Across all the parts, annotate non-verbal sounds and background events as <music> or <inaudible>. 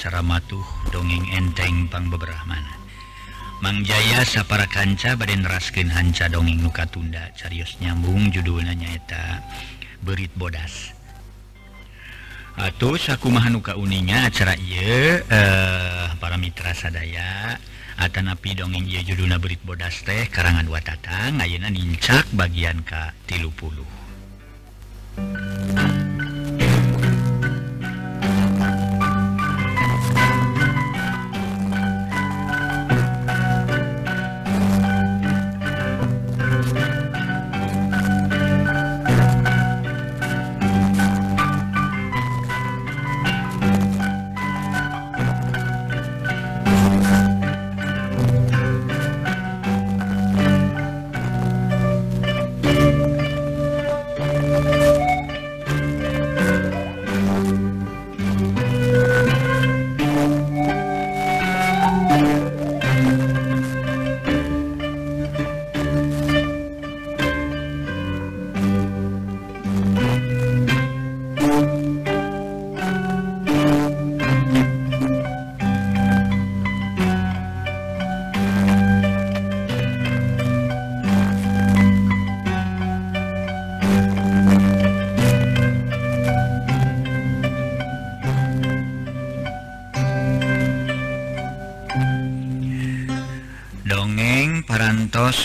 cara matuh dongeng enteng pang beberapa Mang Jaya sapara kanca baden raskin hanca dongeng nuka tunda. Carius nyambung judulnya nyaeta berit bodas. Atuh sakumaha nuka uninya acara ieu eh, para mitra sadaya Atanapi dongeng ieu judulna berit bodas teh karangan Watatang ayeuna nincak bagian ka 30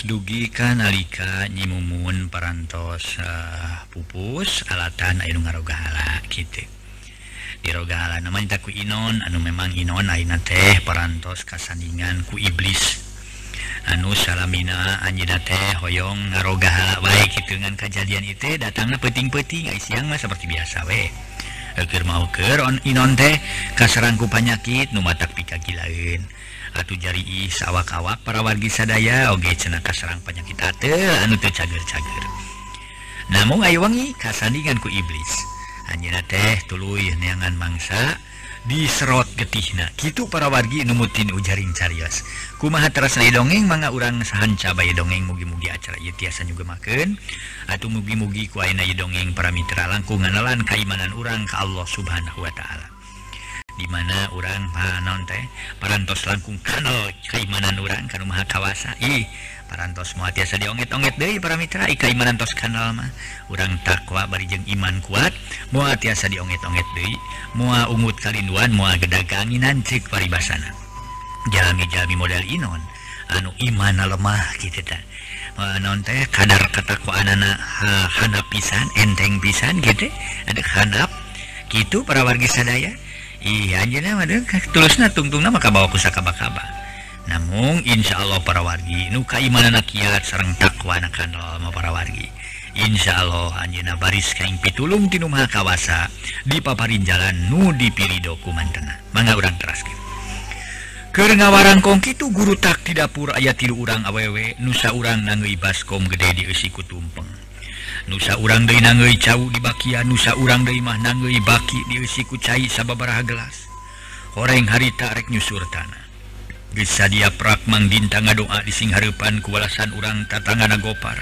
dugi kan nalika nyimumun perantos uh, eh, pupus alatan Ayu ngarogala gitu dirogala namanya takku Inon anu memang Inon Aina teh perantos kasandingan ku iblis. Anu salamina Anjina teh hoyong ngarogahala baik gitu dengan kejadian itu datangnya peting-peting siang mah seperti biasa weh Ekir mau ke on Inon teh kasarangku penyakit numatak pika gilain atuh jari sawwak-awak para wargi sadaya oge cenaka Serang penyakit ate anu tuh cager-cager. Namun ayo wangi kasandingan ku iblis. Anjina teh tulu neangan mangsa diserot getihna. Gitu para wargi numutin ujaring carios. Kumaha terasa dongeng manga urang sahan cabai dongeng mugi-mugi acara ieu tiasa juga makan atau mugi-mugi ku ayeuna dongeng para mitra langkung lan kaimanan urang ka Allah Subhanahu wa taala. dimana orang panon teh parantos langkung kanal keimanan orang kan maha kawasa ih parantos mau tiasa diongit-ongit deh para mitra keimanan tos kanal mah. Orang takwa bari jeung iman kuat mua tiasa diongit-ongit deh mua ungut kalinduan mua gedaganginan cik paribasana. Jalmi-jalmi model inon anu iman lemah gitu ta non teh kadar ketakwaan anak hana pisan enteng pisan gitu. Ada hanap gitu para warga sadaya. Iya tulus tungtung nama bawa kusakaba-kaba namun Insya Allah para wargi nukaimanan kiat serreng takwaanakan lama para wargi. Insya Allah Anjena baris kain pitulung Ti kawasa di paparin jalan nu dipilih dokumen Tengah mana orang teraskin ngawarang kongki itu guru tak tidak pur ayat tidur urang awewe Nusa urang nangui baskom gede di tumpeng. nusa urang De nangei cauh di bakia nusa urang Demah nangei baki diusiku cair sababaraha gelas. Orang hari tarek nyusur tanah. Bisa dia Prakmang bintang ngadoa di sing singharpan kewalasan urang tatangana gopar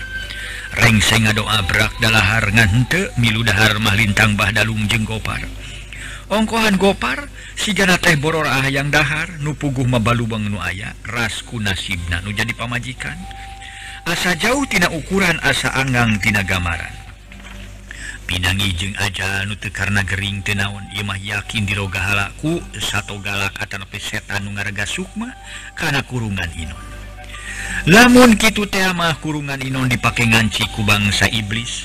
rengseng ngadoa brakdalahar ngante miludahar mah lintang Bahdalung jeng gopar. Ongkohan gopar sigana teh boror ah yang dahar nupuguh mabalubang nu aya rasku nasibna nu jadi pamajikan. asa jauh tina ukuran asa anggang tina gambaran. Pinangi jeung aja nute karena Gering tenaun Imah yakin diroga halaku satu galak kata nepi setan nugarga Sukma karena kurungan Inon. Namun gitu temamah kurungan Inon dipakai nganciku bangsa iblis.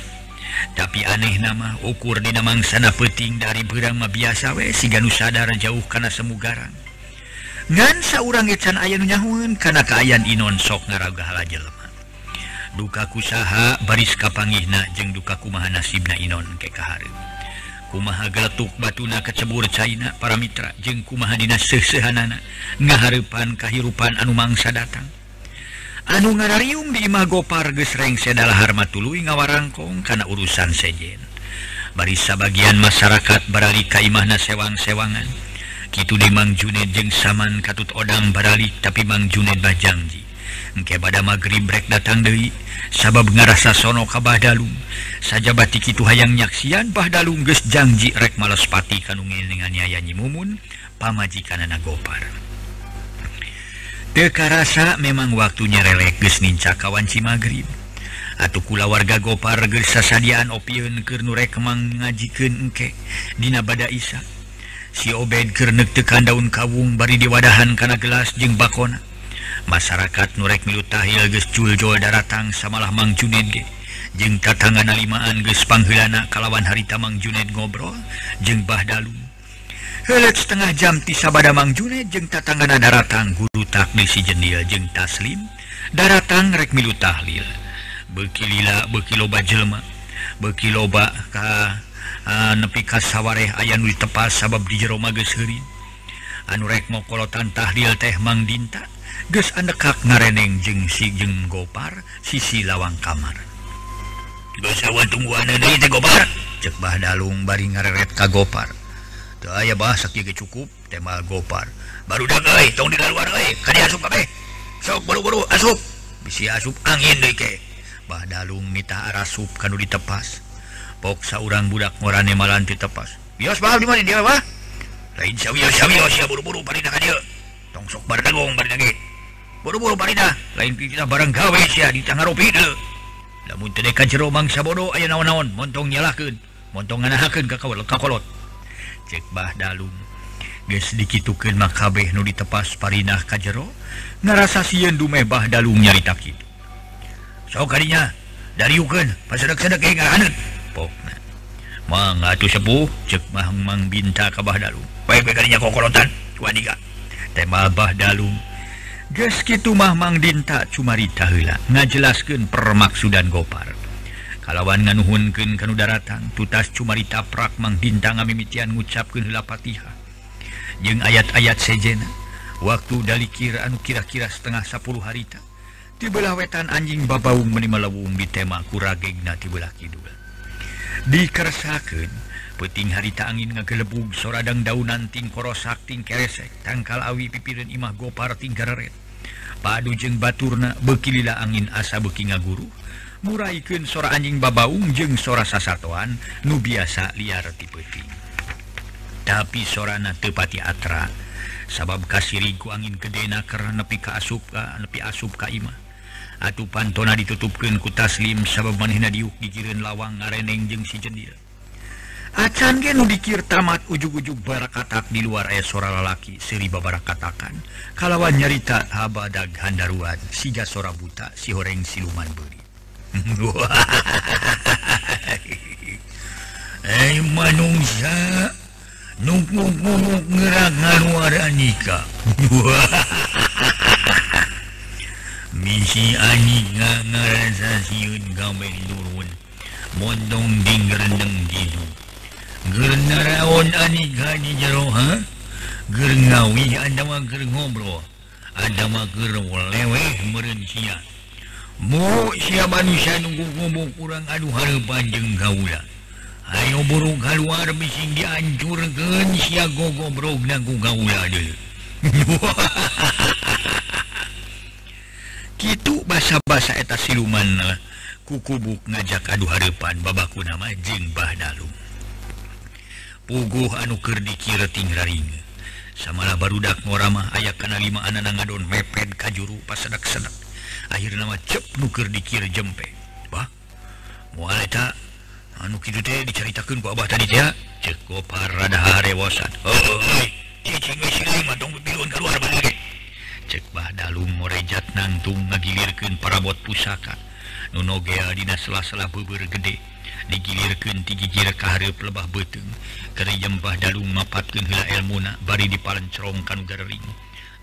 Tapi aneh nama ukur di namang sana peting dari berama biasawe siga nusadar jauh karena semugarang. Ngansa orang ecan ayah nyahun karena keayaan Inon sok ngaraga hala jelek dukakusaha baris kapangihna jeung dukakumaha nasibna Inon kekahar kumaha geletuk batuna kecebur China para Mitra jeung kumaha kumahadina sesehanana ngaharepan kahirupan anu mangsa datang. Anu ngararium di Imagopar gesreng sedalharma tulu ngawarangkong karena urusan sejen. Barisa bagian masyarakat berali kaimahna sewang-sewangan. Kitu dimang Juned jeung saman katut odang barali tapi Mang Juned Bajangji Engke pada magrib brek datang Dewi sabab ngarasa sono kabah Dalung saja batik itu hayang nyaksian Bah Dalung janji rek malespati kanungin dengan mumun pamajikan anak gopar. Deka rasa memang waktunya relek geus ninca kawan si magrib Atuh kula warga gopar geus opiun opieun keur nu rek mangajikeun engke dina bada Isa. Si Obed keur neuk tekan daun kawung bari diwadahan kana gelas jeung bakona. masyarakat nurrek milutahil Jojo daratang samalah Mang Juned jeng katangan nalimaan gespangana kalawan harita Mang Juned ngobrol jeng Bahdalu helet setengah jam tisabada Mang Juned jeng tatangan daratang guru takdisi jendil jeng taslim daratang rek milu tahlil bekilila bekiloba jelma bekiloba ka uh, nepi kasawareh aya nu tepas sabab di Jeroma geseri anurek mokolotan tahlil teh Mang Dinta. Ges andekak ngareneng jeng si jeng gopar sisi lawang kamar. Basawa tungguan Cek bah dalung bari ngareret ka gopar. Aya bahasa bah cukup tema gopar. Baru dah tong di luar asup kabeh. Sok buru-buru asup. Bisi asup angin deh ke. Bah dalung mita arasup kanu ditepas. Poksa orang budak ngorane malan ditepas bios bah di mana dia bah? Lain sawi-sawi sia buru-buru tong sok bar dagong bardagong bardagit. buru-buru Maridah lain kita barang gawe di Tangaropi namun tedekan jero mangsa bodoh aya naon-naon. Montong nyalaken montong nganahaken ka kawal kakolot cek bah dalung. Geus dikitukeun mah kabeh nu ditepas parinah ka jero ngarasa sieun dume bah dalung nyarita kitu so kadinya dariukeun pasedak-sedak ge ngarahaneut pokna mang atuh sepuh cek mah mang binta ka bah dalum bae bae kadinya kokolotan wadiga tema bah dalung. Geskitu Mamang Dinta cumaritala ngajelaskan permaksudan gopar. Kalawan nganuhunken kan daratan tutas Cumarita Prakmang Dinta ngamimitian ngucapkan lapatiha jeung ayat-ayat sejena waktu dalikir anu kira-kira setengah 10 harita tibelah wetan anjing babaung menima lewung di tema kuragegna tibelah Kidul. Dikersakan peting harita angin ngagelebug soradang daunanting korosakting keresek tangkal awi pipirin imah goparting keret Padu jeng baturna bekilila angin asa beki ngaguru. Muraikin sora anjing babaung jeng sora sasatoan nu biasa liar tipeting tapi sorana tepati atra sabab kasiriku angin kedena karena nepi ka asup ka nepi asup ka imah. Atuh pantona ditutupkan ku taslim sabab manhina diuk dikirin lawang ngareneng jeng si jendil. acan gen dikir tamat ujug-ujug barakatak di luar aya sora lalaki seri babara katakan kalawan nyarita habadag handaruan siga sora buta si horeng siluman beri. <laughs> Eh manungsa nungkung-kunguk ngerangan ngaluara nikah <laughs> misi ani nga ngarasa siun gamel nurun mondong dinggerendeng gitu Gernaon di jero Gernawi Adager ngobrol Adamaweh merencia Mu siapa manusia nunggu ngomong kurang aduh hal panjang gaula Ayo burung keluar bising dihancurkan sia gogobrog naku gaula dulu. <laughs> Gitu basa-basa eta siluman kukubuk ngajak aduh harapan babaku nama jeng Bahdalung puguh anuker dikiratingraring samalah barudak ngoramah aya kana lima anak ngadon meped kajuru pasedak sedak akhir nama cep nuker dikir jempe. Bah mual eta anu kitu teh diceritakeun ku abah tadi teh ceuk parada rewosan. Heueuy cicing geus lima dong biluan keluar balik cek bah dalum morejat nantung ngagilirkeun parabot pusaka. Nu nogea dina sela-sela beubeur gede. digilirkan digigir kaharp pelebah beteng. Dari jembah Dalung mapatkan hela nak bari dipalan cerong kanu garing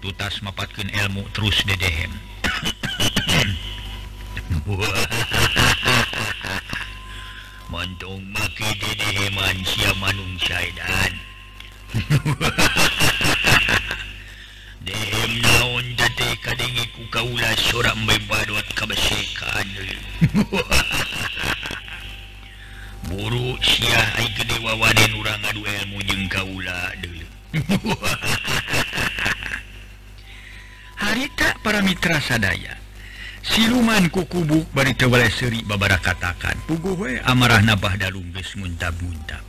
tutas mapatkan ilmu terus dedehem <laughs> Montong maki dedeheman sia manung syaidan <laughs> Dehem naon date kadengi ku kaula sorak membaduat kabesekan Hahaha <laughs> buru Syiah gedewawaden urang ngadu ilmu jeung kaula dulu <laughs> harita para mitra sadaya siluman kukubuk bari tewala seri babara katakan puguh we amarah nabah dalung geus muntab-muntab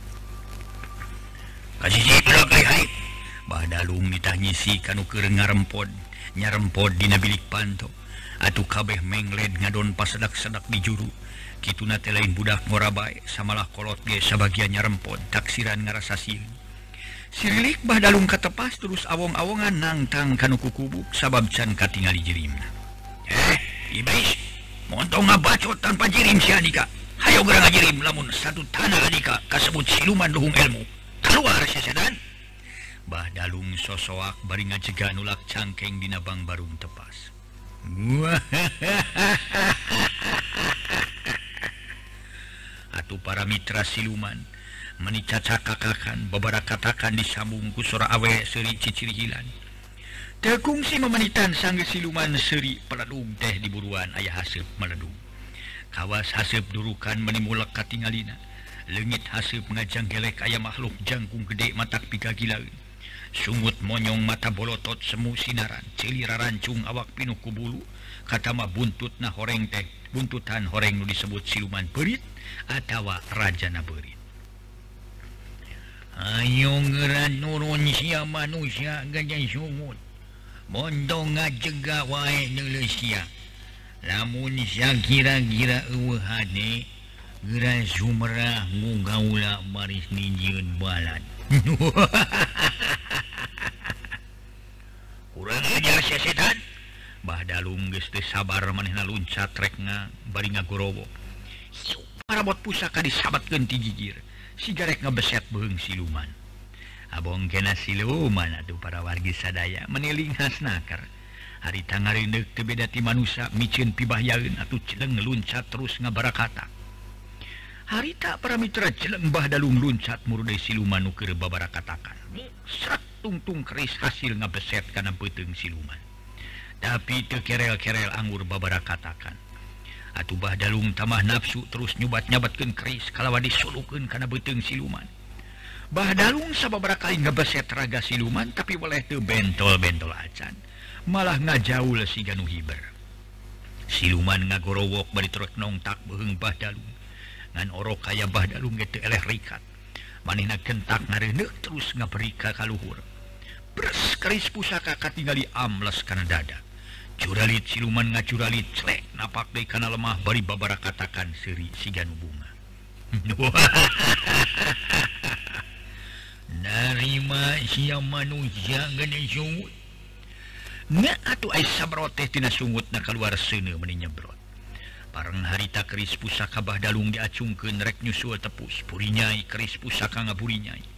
kasih pula hai bah dalung mitah nyisi kanu keur ngarempod nyarempod dina bilik pantok Atuh kabeh mengled ngadon pasedak-sedak di juru. Kitu te lain budak ngorabai samalah kolot ge sebagian nyarempot taksiran ngarasa siun Sirilik Bahdalung katepas terus awong-awongan nangtang kanuku kubuk sabab can katingali jirimna Eh, iblis, montong ngabacot tanpa jirim si Andika Hayo gerang ngajirim lamun satu tanah Andika kasebut siluman luhung ilmu. Keluar si sedan. Bah dalung sosoak baringa ngajega nulak cangkeng dina bang barung tepas. <laughs> Atuh para Mitra siluman menica cakakakan beberapa katakan disambungku sora awe seri ciciri hilan. Terkungsi memenitan sang siluman seri peledung teh di buruan ayah hasep meledung. Kawas hasep durukan menimulak katingalina. Lengit hasep ngajang gelek ayah makhluk jangkung gede matak piga gilain sungut monyong mata bolotot semu sinaran celira rancung awak pinuh kubulu katama buntut nah horeng teh. Buntutan horeng nu disebut siluman berit atawa raja na berit. Ayo ngeran nurun sia manusia gajah sungut Bondo ngajega wae nulesia Lamun sia kira-kira uwahane Geran sumerah ngugaula baris ninjiun balan. <laughs> Badungste sabar manna lunca trekna bari ngagurowo. Parabot pusaka disabat genti gigir. Sigarek ngebeset beung siluman Abong kena siluman atuh para wargi sadaya meniling khas nakar. Hari tangarindek tebedati manusia micin pibahyaeun atuh celeng ngeluncat terus ngabarakata. Harita para mitra celeng bah dalung luncat murdai siluman ukir babara katakan Serat tungtung keris hasil ngebeset karena beteng siluman. Tapi itu kerel-kerel anggur babara katakan Atuh Badalung tamah nafsu terus nyubat nyabatkan keris kalawa disulukan karena beteng siluman. Badalung sababara kali ngebeset raga siluman tapi boleh tuh bentol-bentol acan malah ngajaul si Ganu Hiber. Siluman ngagorowok bari trot nongtak beheng Badalung ngan orok kaya Badalung gitu eleh rikat. Manehna kentak ngareuneuh terus ngaperika kaluhur. keris pusaka katingali amles karena dada. Curalit siluman ngacuralit cek napak deh karena lemah bari babara katakan seri sigan bunga. <laughs> Narima sia manusia gana sungut. Nga atuh ay sabro teh tina sungut na keluar sene meni nyebrot parang harita keris pusaka bah dalung diacungkeun rek nyusul tepus purinyai keris pusaka ngaburinyai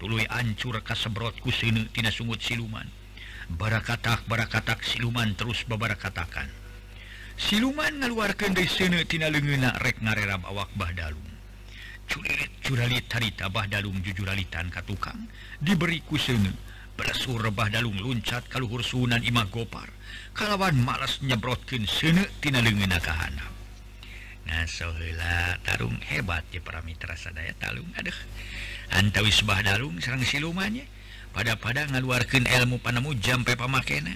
tuluy ancur kasebrotku sini tina sungut siluman. Bara katak bara katak siluman terus babara katakan siluman ngaluarkan dari sini tina lengenak rek ngarerab awak Bahdalum curirit curalit harita Bahdalum jujuralitan katukang diberi ku sini. Pelesur Bahdalum luncat kaluhur sunan imah gopar. Kalawan malas nyebrotkin sini tina lengenak kahanap nah sohila tarung hebat ya para mitra sadaya talung aduh. antawis Darung Serang silumannya pada pada ngaluarkan ilmu panemu jampe pamakena.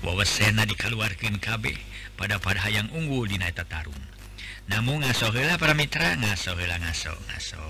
Wawa Sena dikaluarkan KB pada pada hayang unggul di Naita Tarung. Namun ngasohela para mitra ngasohela ngaso ngaso.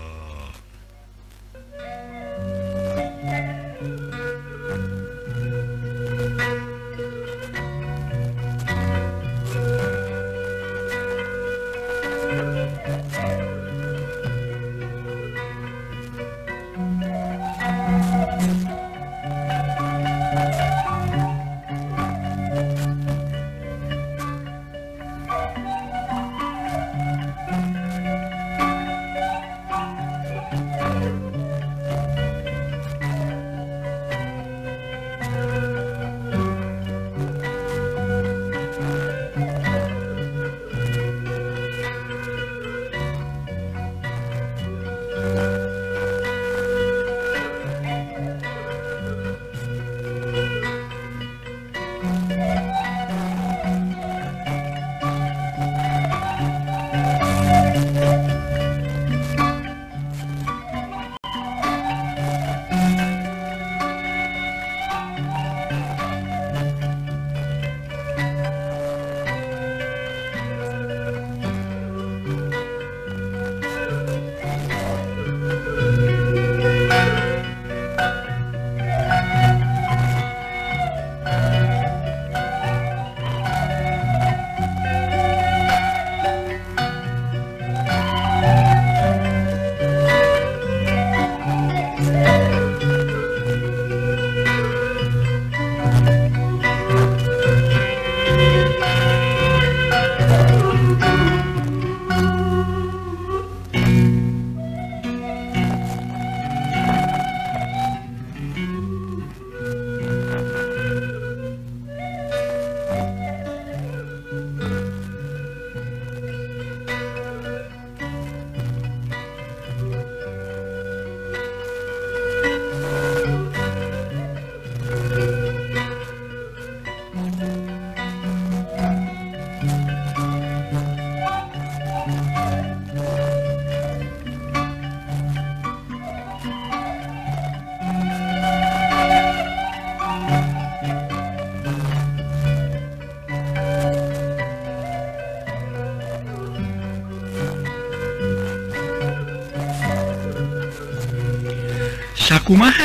Sakumaha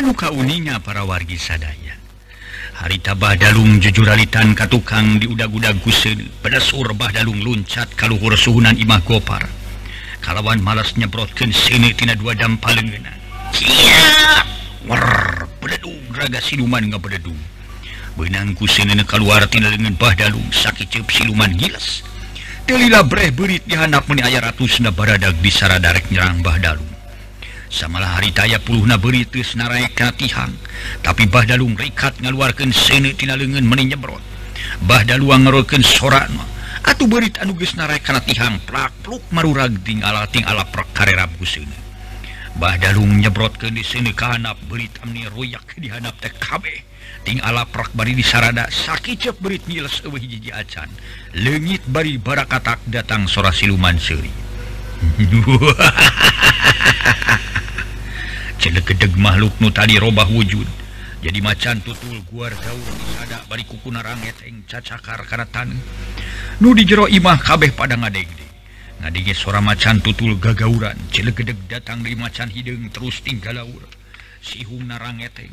nuka uninya para wargi sadaya harita Badalung jujuralitan ka tukang di udah-guda gusen pada surbah dalung loncat kalluhur suhunan Imah gopar. Kalawan malas nyebrotkan sinitina dua dam paling siluman benangku keluartina dengan Badalung sakit cep siluman gilas Delila breh berit dihanap meni ayah ratus na baradag di saradarek nyerang Badalung samalah haritaya puluh naberitus narayaka tihang tapi Bahdalung rikat ngaluarkan senetina lengan menyebrot Bahda luang ngeroken sorakma atuh berit anuges narayakana tihang plakluk maruragding alating ala ting ala prakarerab kusene Bahdalung nyebrotkeun di sini kahanap berit amni royak dihanap handap kabeh ting ala prak bari di sarada sakicep berit nyiles eueuh hiji acan. Leungit bari barakatak datang sora siluman seuri <laughs> <laughs> cedeg-kedeg makhluk nu tadi robah wujud. Jadi macan tutul guar daur disada bari kuku ranget eng cacakar karena tan nu di jero imah kabeh pada ngadegde ngadege suara macan tutul gagauran. Cedeg-kedeg datang di macan hidung terus tinggal laur. Sihung narangeteng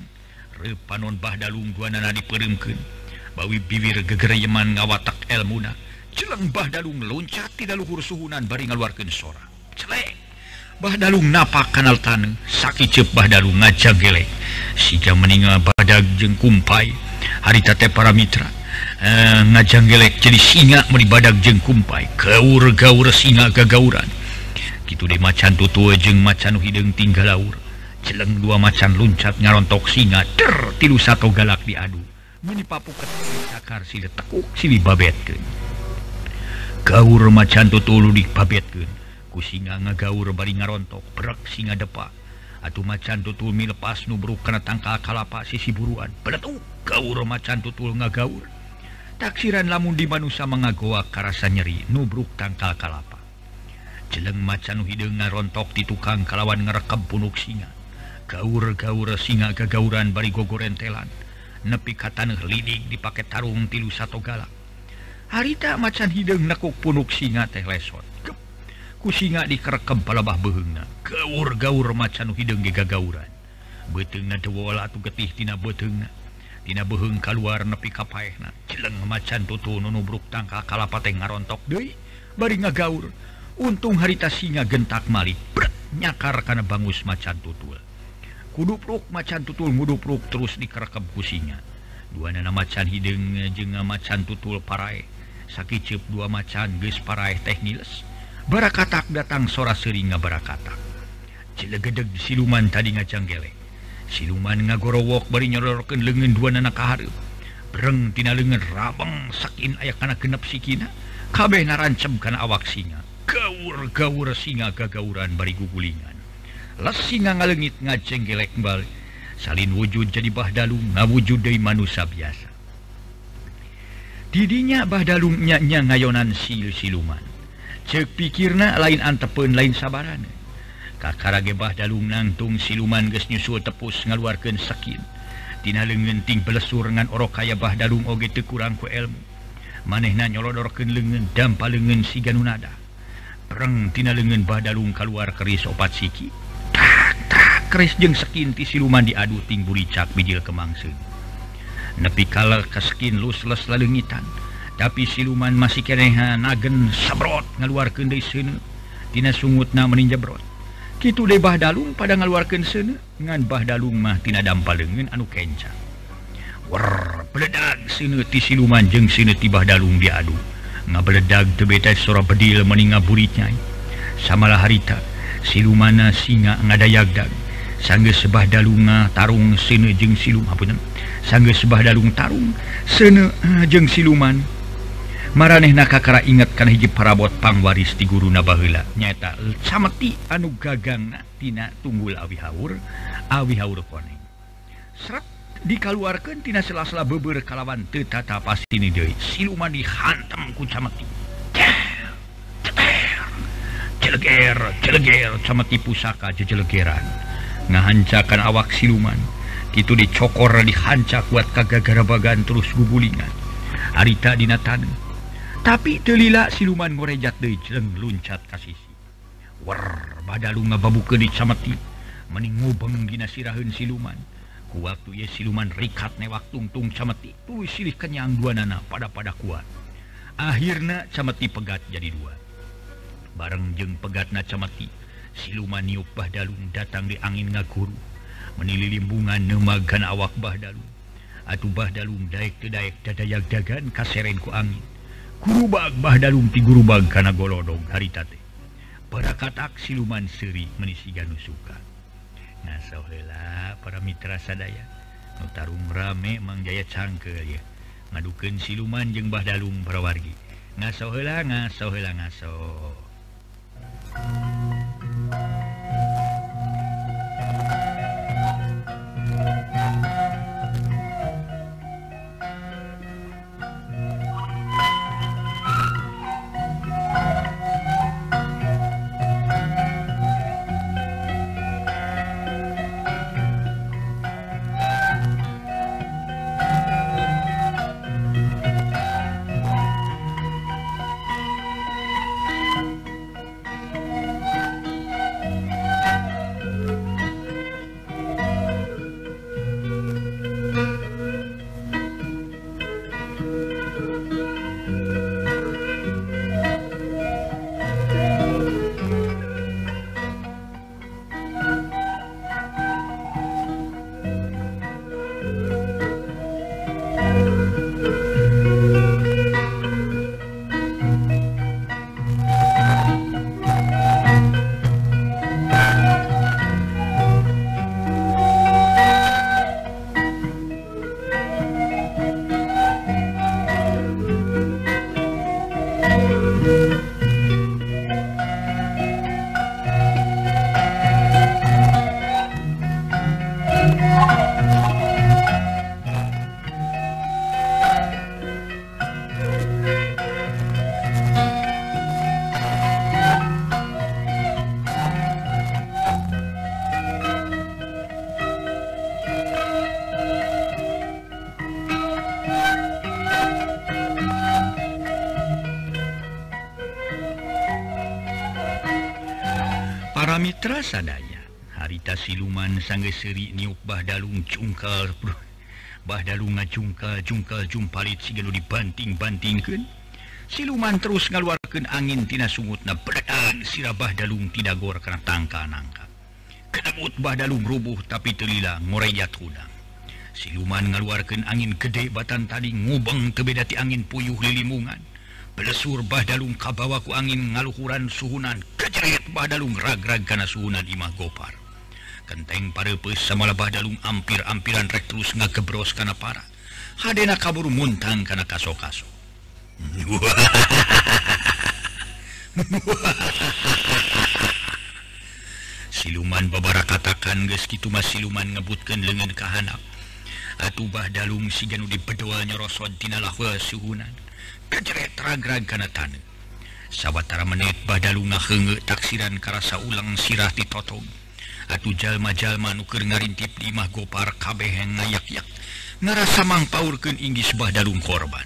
repanon bah dalung guanana diperemkeun. Bawi bibir gegereyeman ngawatak elmuna. Celeng bah dalung loncat tidak luhur suhunan bari ngaluarkeun sora. Celeng! Badalung napak kanal tan sakit cepah Badalung ngaca gelek sika meninggal badak jeng kumpai. Haritate para mitra. Eh, e, ngajang gelek jadi singa meni badak jeng kumpai. Gaur gaur singa gagauran. Gitu deh macan tutu jeng macan hidung tinggal laur celeng dua macan luncat ngarontok singa ter tilu satu galak diadu. Meni papu cakar sili tekuk sili babetkeun. Gaur macan tutulu di babetkeun. kusinga ngagaur bari ngarontok brak singa depa. Atuh macan tutul mi lepas nubruk karena tangka kalapa sisi buruan. Beletu gaur macan tutul ngagaur Taksiran lamun di manusia mengagoa karasa nyeri nubruk tangkal kalapa. Jeleng macan hidung ngarontok di tukang kalawan ngerekam punuk singa. Gaur-gaur singa gagauran bari gogorentelan Nepi katan lidik dipakai tarung tilu satu galak Harita macan hidung nekuk punuk singa teh lesot. kusinga dikerekam palabah behena gaur-gaur macan hidung gagauran. Beteng tuwala tu getihtina beteng Tina beheng keluar nepi kapaehna jeleng macan tutu nunubruk tangka kalapate ngarontok. Deui bari ngagaur. Untung harita singa gentak malik. Bret nyakar kana bangus macan tutul kudupruk macan tutul ngudupluk terus dikerekam kusinga dua nana macan hidung jeng macan tutul parae sakit cep dua macan geus parai teh ngiles barakatak datang sora seringa barakatak cilegedeg siluman tadi ngacang gelek siluman ngagorowok bari nyororkeun leungeun dua nana ka hareup breng tina leungeun rabang sakin aya kana genep sikina kabeh narancem kana awak singa. Gaur-gaur singa gagauran bari gugulingan. Les singa ngalengit ngacenggelek balik salin wujud jadi bahdalung ngawujud dari manusia biasa. Didinya bahdalung nya ngayonan sil siluman cek pikirna lain antepun lain saabaran Kakara gebah dalung nangtung siluman gesnyusul tepus ngaluarkan sakittina lengenting pelesur ngan oro kaya bah dalung oge te kurang ku elmu. Manehna nyolodorken lengen dampa lengen si ganunada perengtina lengen bah dalung keluar keris opat siki. Tak tak keris jeng sekinti siluman diadu ting buricak bijil kemangsen nepi kala keskin lusless lalengitan. tapi siluman masih kereha nagen sabrot ngaluarkan dari sana tina sungut na meninja brot. Kitu lebah dalung pada ngaluarkan sana ngan bahdalung mah tina dampalengan anu kencang war beledag sini ti siluman jeng sana tibah dalung diadu ngabeledag tebetai sorak bedil meninga buritnya samalah harita silumana singa ngadayag dag sangge sebah dalunga ah, tarung sene jeng siluman punen sangge sebah dalung tarung sene ah, jeng siluman. maraneh nakakara ingat kan parabot pangwaris di guru nabahla nyata samati anu gagangtina tunggul awihaur awihaur koneng. Serat dikaluarkan tina sela-sela beber kalawan tetata pasti ini deui. Siluman dihantam ku cameti celeger jeleger cameti pusaka jejelegeran. Ngahancakan awak siluman. Itu dicokor dihancak kuat kagagara bagan terus gubulingan harita dinatan tapi telila siluman ngorejat de dejeng loncat kasisi war bada lu ngababu kedit samati mening ngobeng dina sirahun siluman. Ku waktu ye siluman rikat newak tungtung samati tuh silih kenyang dua nana pada pada kuat. Akhirnya samati pegat jadi dua. Bareng jeng pegat na camati siluman niup bahdalung datang di angin ngaguru menililimbungan nemagan awak bahdalung atuh bahdalung daik tedaik dadayak dagan kaserenku angin. Gurubagbahum ti Gurubang kana golodong haritate. Para katak siluman Seri menisigan suka. Ngasohela para mitra sadaya. Notarung rame mangjaya cangkel ya. Ngaduken siluman jeung Bahdalum perwargi ngasohela ngasohela ngaso. sangge seri niup dalung cungkal Bah dalunga cungka cungkal jumpalit si dibanting-bantingkan. Siluman terus ngaluarkan angin tina sungut na peradaan sirabah dalung tidak gor karena tangka nangka Kenabutbah dalung rubuh tapi telila ngorejat hudang siluman ngaluarkan angin gede batan tadi ngubeng kebedati angin puyuh lilimungan. Pelesur Bahdalung kabawaku angin ngaluhuran suhunan. Kejeret Bahdalung rag-rag karena suhunan imah gopar. Kenteng parepes sama lebah dalung ampir-ampiran rek terus nggak kebros karena parah. Hadena kabur muntang karena kaso-kaso. <laughs> siluman babara katakan guys gitu mas siluman ngebutkan lengan kehanap. Atubah dalung si janu di bedoa nyorosot suhunan. Kajeret ragrag karena tanah. Sabatara menit badalunga henge taksiran karasa ulang sirah ditotong. Atuh jalma-jalma nuker ngarintip di imah gopar kabeheng ngayak-yak ngerasa mangpaurkeun inggis badalung korban.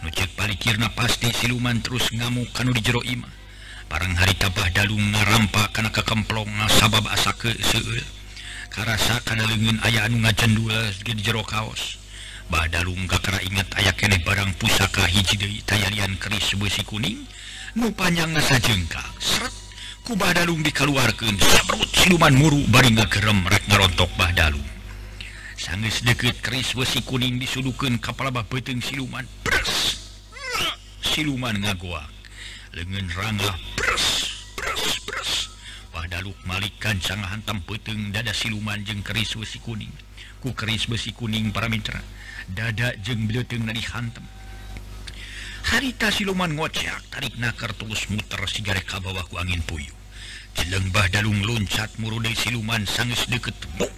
Nucek palikirna pasti siluman terus ngamuk kanu di jero imah. Parang hari tabah dalung ngarampa kana kakemplong ngasabab asake seul Karasa kana lengan ayah anu ngajendul di jero kaos. Badalung kakara ingat aya keneh barang pusaka hiji deui tayalian keris besi kuning nu panjangna sajengka. Seret ku Badalung dikeluarkan. Siluman muru baringa kerem ngarontok Badalung. Sangis deket keris besi kuning disudukan kepalabah peteng siluman. Pers siluman ngagoak lengan rangga pers pers pers Badaluk malikan sang hantam peteng dada siluman jeng keris besi kuning. Ku keris besi kuning para mitra. Dada jeng beleteng dari hantam. harita siluman ngocak nakar tulus muter sigare kabawaku angin puyuh jelengbah dalung loncat murude siluman sangis deket buk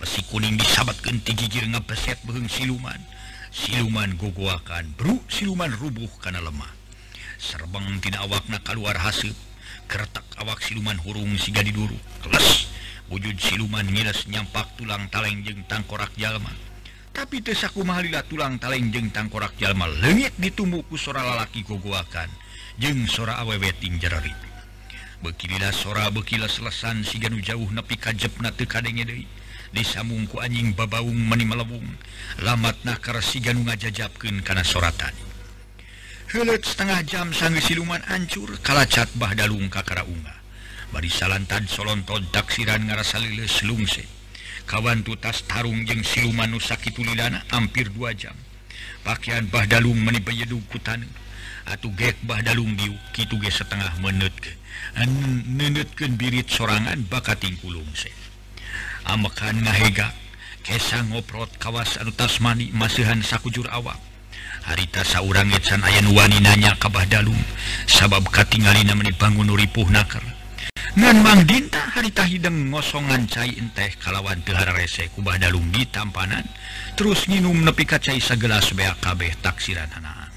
masih kuning disabat genti jijir ngapeset beheng siluman. Siluman gogoakan bro siluman rubuh karena lemah. Serbang tidak awakna keluar hasil keretak awak siluman hurung siga diduru. Kelas wujud siluman ngiles nyampak tulang taleng jeng tangkorak jalma. tapi tesaku mahalila tulang taleng jeng tangkorak jalma legit ditumbuku sora lalaki gogoakan jeng sora awewetting jerari bekililah sora bekila selesan si ganu jauh nepi kajepna tekadenge deui. Disamungku anjing babaung meni melebung. Lamat nakar si ganu ngajajabkeun kana soratan helet setengah jam sang siluman ancur kalacat bah dalung kakara unga bari salantan solontod taksiran ngarasa leuleus lungse. kawan tutas Tarung jeung siluman Nusaki Tulidana hampir dua jam. Pakaian Bahdalung menipeyedu kutan atuh gek Bahdalung diu kitu ge setengah menit nenetkeun birit sorangan bakat tingkulung se. Amekan ngahega kesa ngoprot kawas anu Tasmani masihan sakujur awak. Harita saurang can ayan wani nanya ka Bahdalung sabab katingalina meni bangun ripuh nakar. memang dinta harita hideng ngosongan cai teh kalawan Tehara rese kubada lumbi tampanan. Terus minum nepi kacai segelas kabeh taksiran hanaan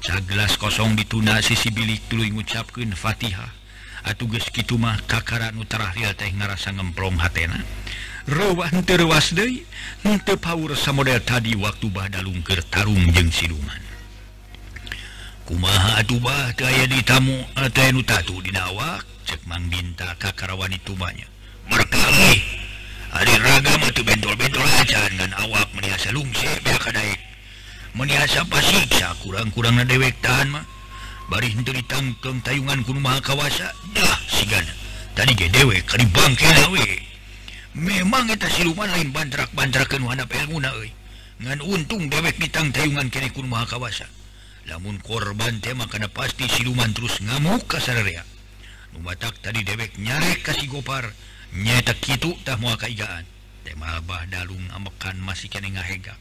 cagelas kosong dituna sisi bilik tulu ngucapkeun Fatihah. Atuges mah kakaran utara Rial teh ngarasa ngemplong hatena. Rowan terwas De untuk power model tadi waktu Bada lungker Tarung jeng siluman. Kumaha Aduh bah daya ditamu eh, atau Nutatu dinawak cek Mang Binta kakarawan itu banyak. Berkali hari ragam atau bentol-bentol acan dan awak meniasa lungsi biar kadaik. Meniasa pasiksa kurang-kurang na dewek tahan mah. Bari itu ditangkeng tayungan kuno maha kawasa dah sigana tadi ge dewek kali bangke we. Memang eta siluman lain bantrak-bantrakan wana pelguna we ngan untung dewek ditang tayungan kene kuno maha kawasa. Lamun korban tema karena pasti siluman terus ngamuk kasar membatak tadi dewek nyarek kasih gopar. Nyetak itu tak mau kaigaan. Tema bah dalung amekan masih kene ngahega.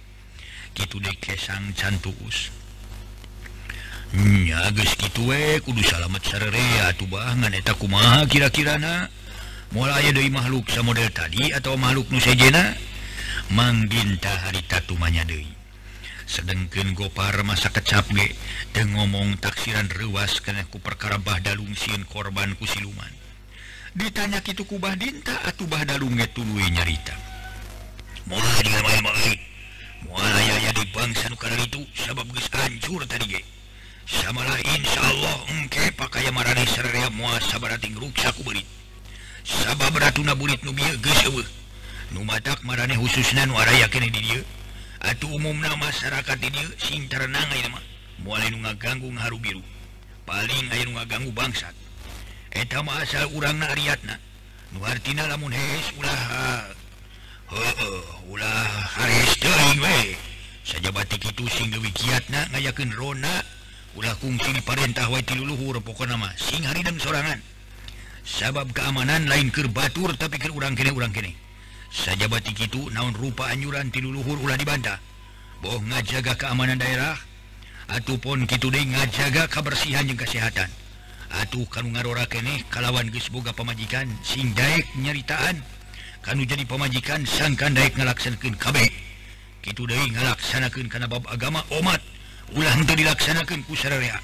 Gitu deh kesang cantus nya geus kitu we kudu salamet sararea atuh bangan eta kumaha kira-kirana moal aya deui makhluk samodel tadi atau makhluk nu sejena? Mangbinta harita tumanya deui. sedangken gopar masa kecapge dan ngomong taksiran ruas keku perkarabah dalungsin korban ku siluman. Ditanya itu kubah dinta atau bah dalunge tulu nyarita. Mulai di bangsa karena itu sebab gus hancur tadi sama lain Insya Allah engke pakai marani seraya muasa barating ruksa ku berit sabab ratuna bulit nubiya gesewe nu matak marane khususna nu yakin di dia. Atuh umumna masyarakat ini sing sincarenang mah. Mulai ngaganggu ngaru biru. Paling air ngaganggu bangsat. Eta mah asal urang na ariatna nu artina lamun hees ulah heueuh ulah haris teuing we. Sajabati kitu sing leuwih kiatna ngayakeun rona. Ulah kungsi diparentah wae ti luluhur pokona mah sing dan sorangan. Sabab keamanan lain keur batur tapi keur urang kene urang kene. saja batik itu naon rupa anjuran tiluluhur ulah dibantah. Boh ngajaga keamanan daerah ataupun gitu deh ngajaga kebersihan yang kesehatan. Atuh kan ngarora kene kalawan gesboga pemajikan sing Daek nyeritaan. Kamu jadi pemajikan sangkan Daek ngalaksankan kabeh. Gitu De ngalaksanakan karena bab agama umat ulang untuk dilaksanakan pusaraya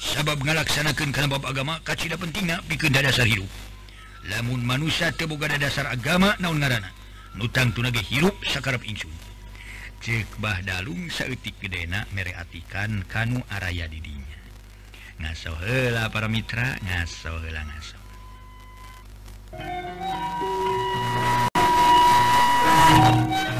sabab ngalaksanakan karena bab agama kacita pentingnya bikin dasar hidup. Lamun manusia teboga dasar agama naun ngarana. nutang tunage hirup sakarap Insun cek Bahdalung sautik gedena mereatikan kanu araya didinya ngaso hela para mitra ngaso hela ngaso Thank you.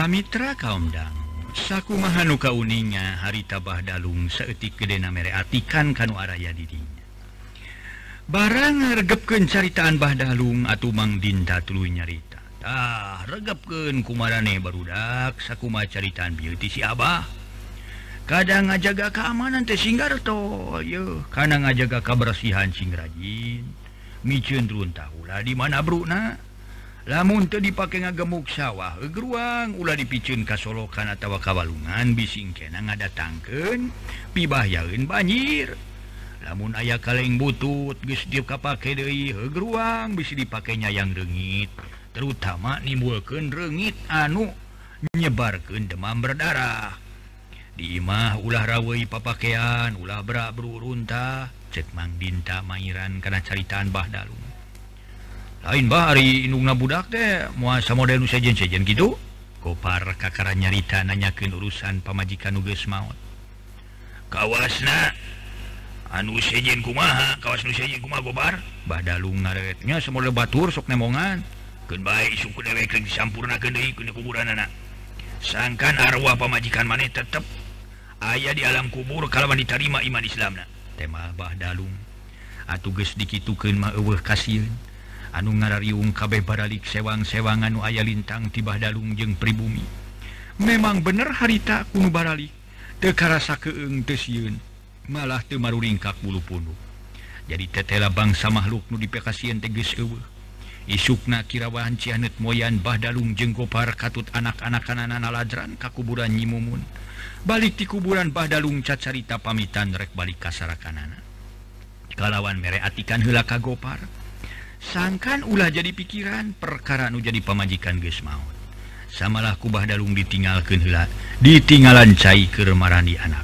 para Mitra kaumdang saku Mahanuka uninga hari tabah Dalung seetik kedena mereatikan kanu araya didinya. Barang regepken caritaan Bah Dalung atau Mang Dinta tulu nyarita. Nyaritah regepken kumarane barudak sakuma caritaan beauty si Abah. Kadang ngajaga keamanan teh Singgarto yo karena ngajaga kebersihan sing rajin. Micun turun tahulah di mana Bruna lamun dipakai ngagemuk sawah geruang ulah dipicun Kasolokan atau Kawalungan bising bisingkenang ngadatangken pibayaun banjir. Lamun ayah kaleng butut Gusti kapake Dehi ruang bisa dipakainya yang rengit terutama nimbulkan rengit anu menyebarkan demam berdarah. Dimah ulah rawei papakean ulah berak berurunta cekmang Dinta mainan karena caritaan Bah Dalung. lain Bahari Indungna budak teh muasa model sejen sejen gitu. Kopar kakara nyarita nanyakin urusan pamajikan nuges maut kawasna anu sejen kumaha? Kawas nu sejen kumaha gobar badalung ngaretnya semua batur sok nemongan. Keun bae suku dewek keur disampurnakeun deui ku kuburan anak sangkan arwah pamajikan maneh tetep ayah di alam kubur kalau diterima iman Islamna. Tema badalung atuges geus dikitukeun mah anu ngarariung kabeh baralik sewang-sewang anu aya lintang tibah Dalung jeung pribumi. Memang bener harita kuno baralik tekarasa keeng teun malah temaru ringkak bulu pundu jadi tetela bangsa makhluk nu dipekasian teges ewe isukna kirawahan cianet moyan bah Dalung jeung gopar katut anak-anak kananana ladran kakuburan nyimumun balik di kuburan bah Dalung cacarita pamitan rek balik kasara kanana kalawan mere atikan hela kagopar sangkan ulah jadi pikiran perkara nu jadi pemajikan guys maut. Samalah kubah Dalung ditinggalkan hela ditinggalan cair kemarani di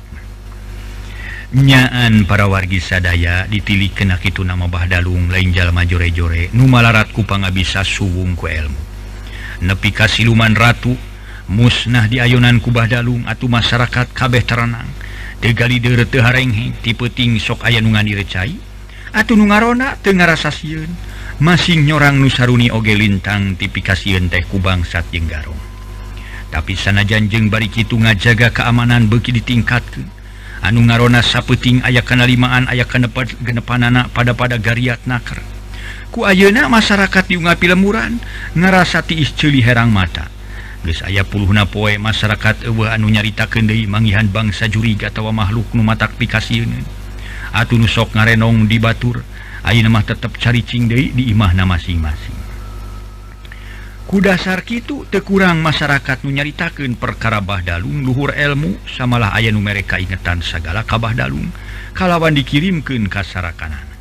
nyaan para wargi sadaya ditili kenak itu nama Bah Dalung lainjallma jore-jore numalaratku panga bisa suwung ku elmu. Nepika siluman Ratu musnah di ayunan kubah Dalung atau masyarakat kabeh terenang tegali deretehareng tipeting sok ayaungan direcai atau nungarona Tengarasa siun masih nyorang Nusaruni Oge lintang tipifikasiun tehku bangsat jenggarong tapi sana janjeng bari itu ngajaga keamanan beki ditingkatkan anu ngarona sapeting aya kenalimaan aya kenepat genepan anak pada pada gariat nakar ku ayeuna masyarakat diungapi lemuran tiis celi herang mata. Geus aya puluh poe masyarakat eueuh anu nyaritakeun deui mangihan bangsa juriga atawa makhluk nu matak pikasieun atuh nu sok ngarenong di batur nama tetap caricing deui di imahna masing-masing. kudasar itu tekurang masyarakat menyaritakan perkara Bahdalung luhur ilmu samalah aya nu mereka ingetan segala kabah Dalung. Kalawan dikirimkan kasara kanan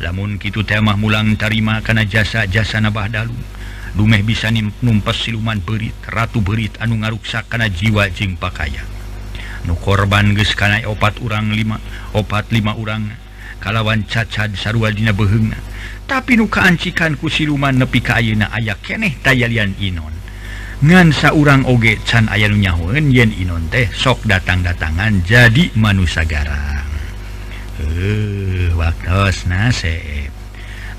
namun gitu temah mulang tarima karena jasa-jasa nabah dalung. Lumeh bisa numpes siluman berit Ratu berit anu ngaruksa karena jiwa jeng pakaian. Nu korban geskana opat urang 5 opat 5 urang. kalawan cacad sarwadina beheng. Tapi nukacikan ku siluman nepi kauna aya keneh tayyan Inon. Ngansa urang oge can aya nyaun yen Inon teh sok datang-datangan jadi manusagara eh waktu nasib.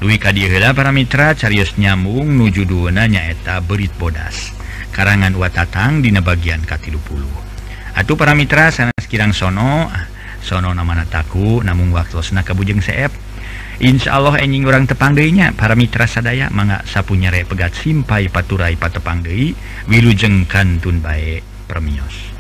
Lui kadihela para mitra carius nyambung nuju duna nyaeta berit bodas. Karangan watatang dina bagian K30 Atuh para mitra sana sekirang sono ah sono namana taku namun waktusna kabujeng seep. Insya Allah enjing orang tepanggainya para mitra sadaya mangga sapunyare pegat simpai paturai patepanggai wilujeng kantun baik premios.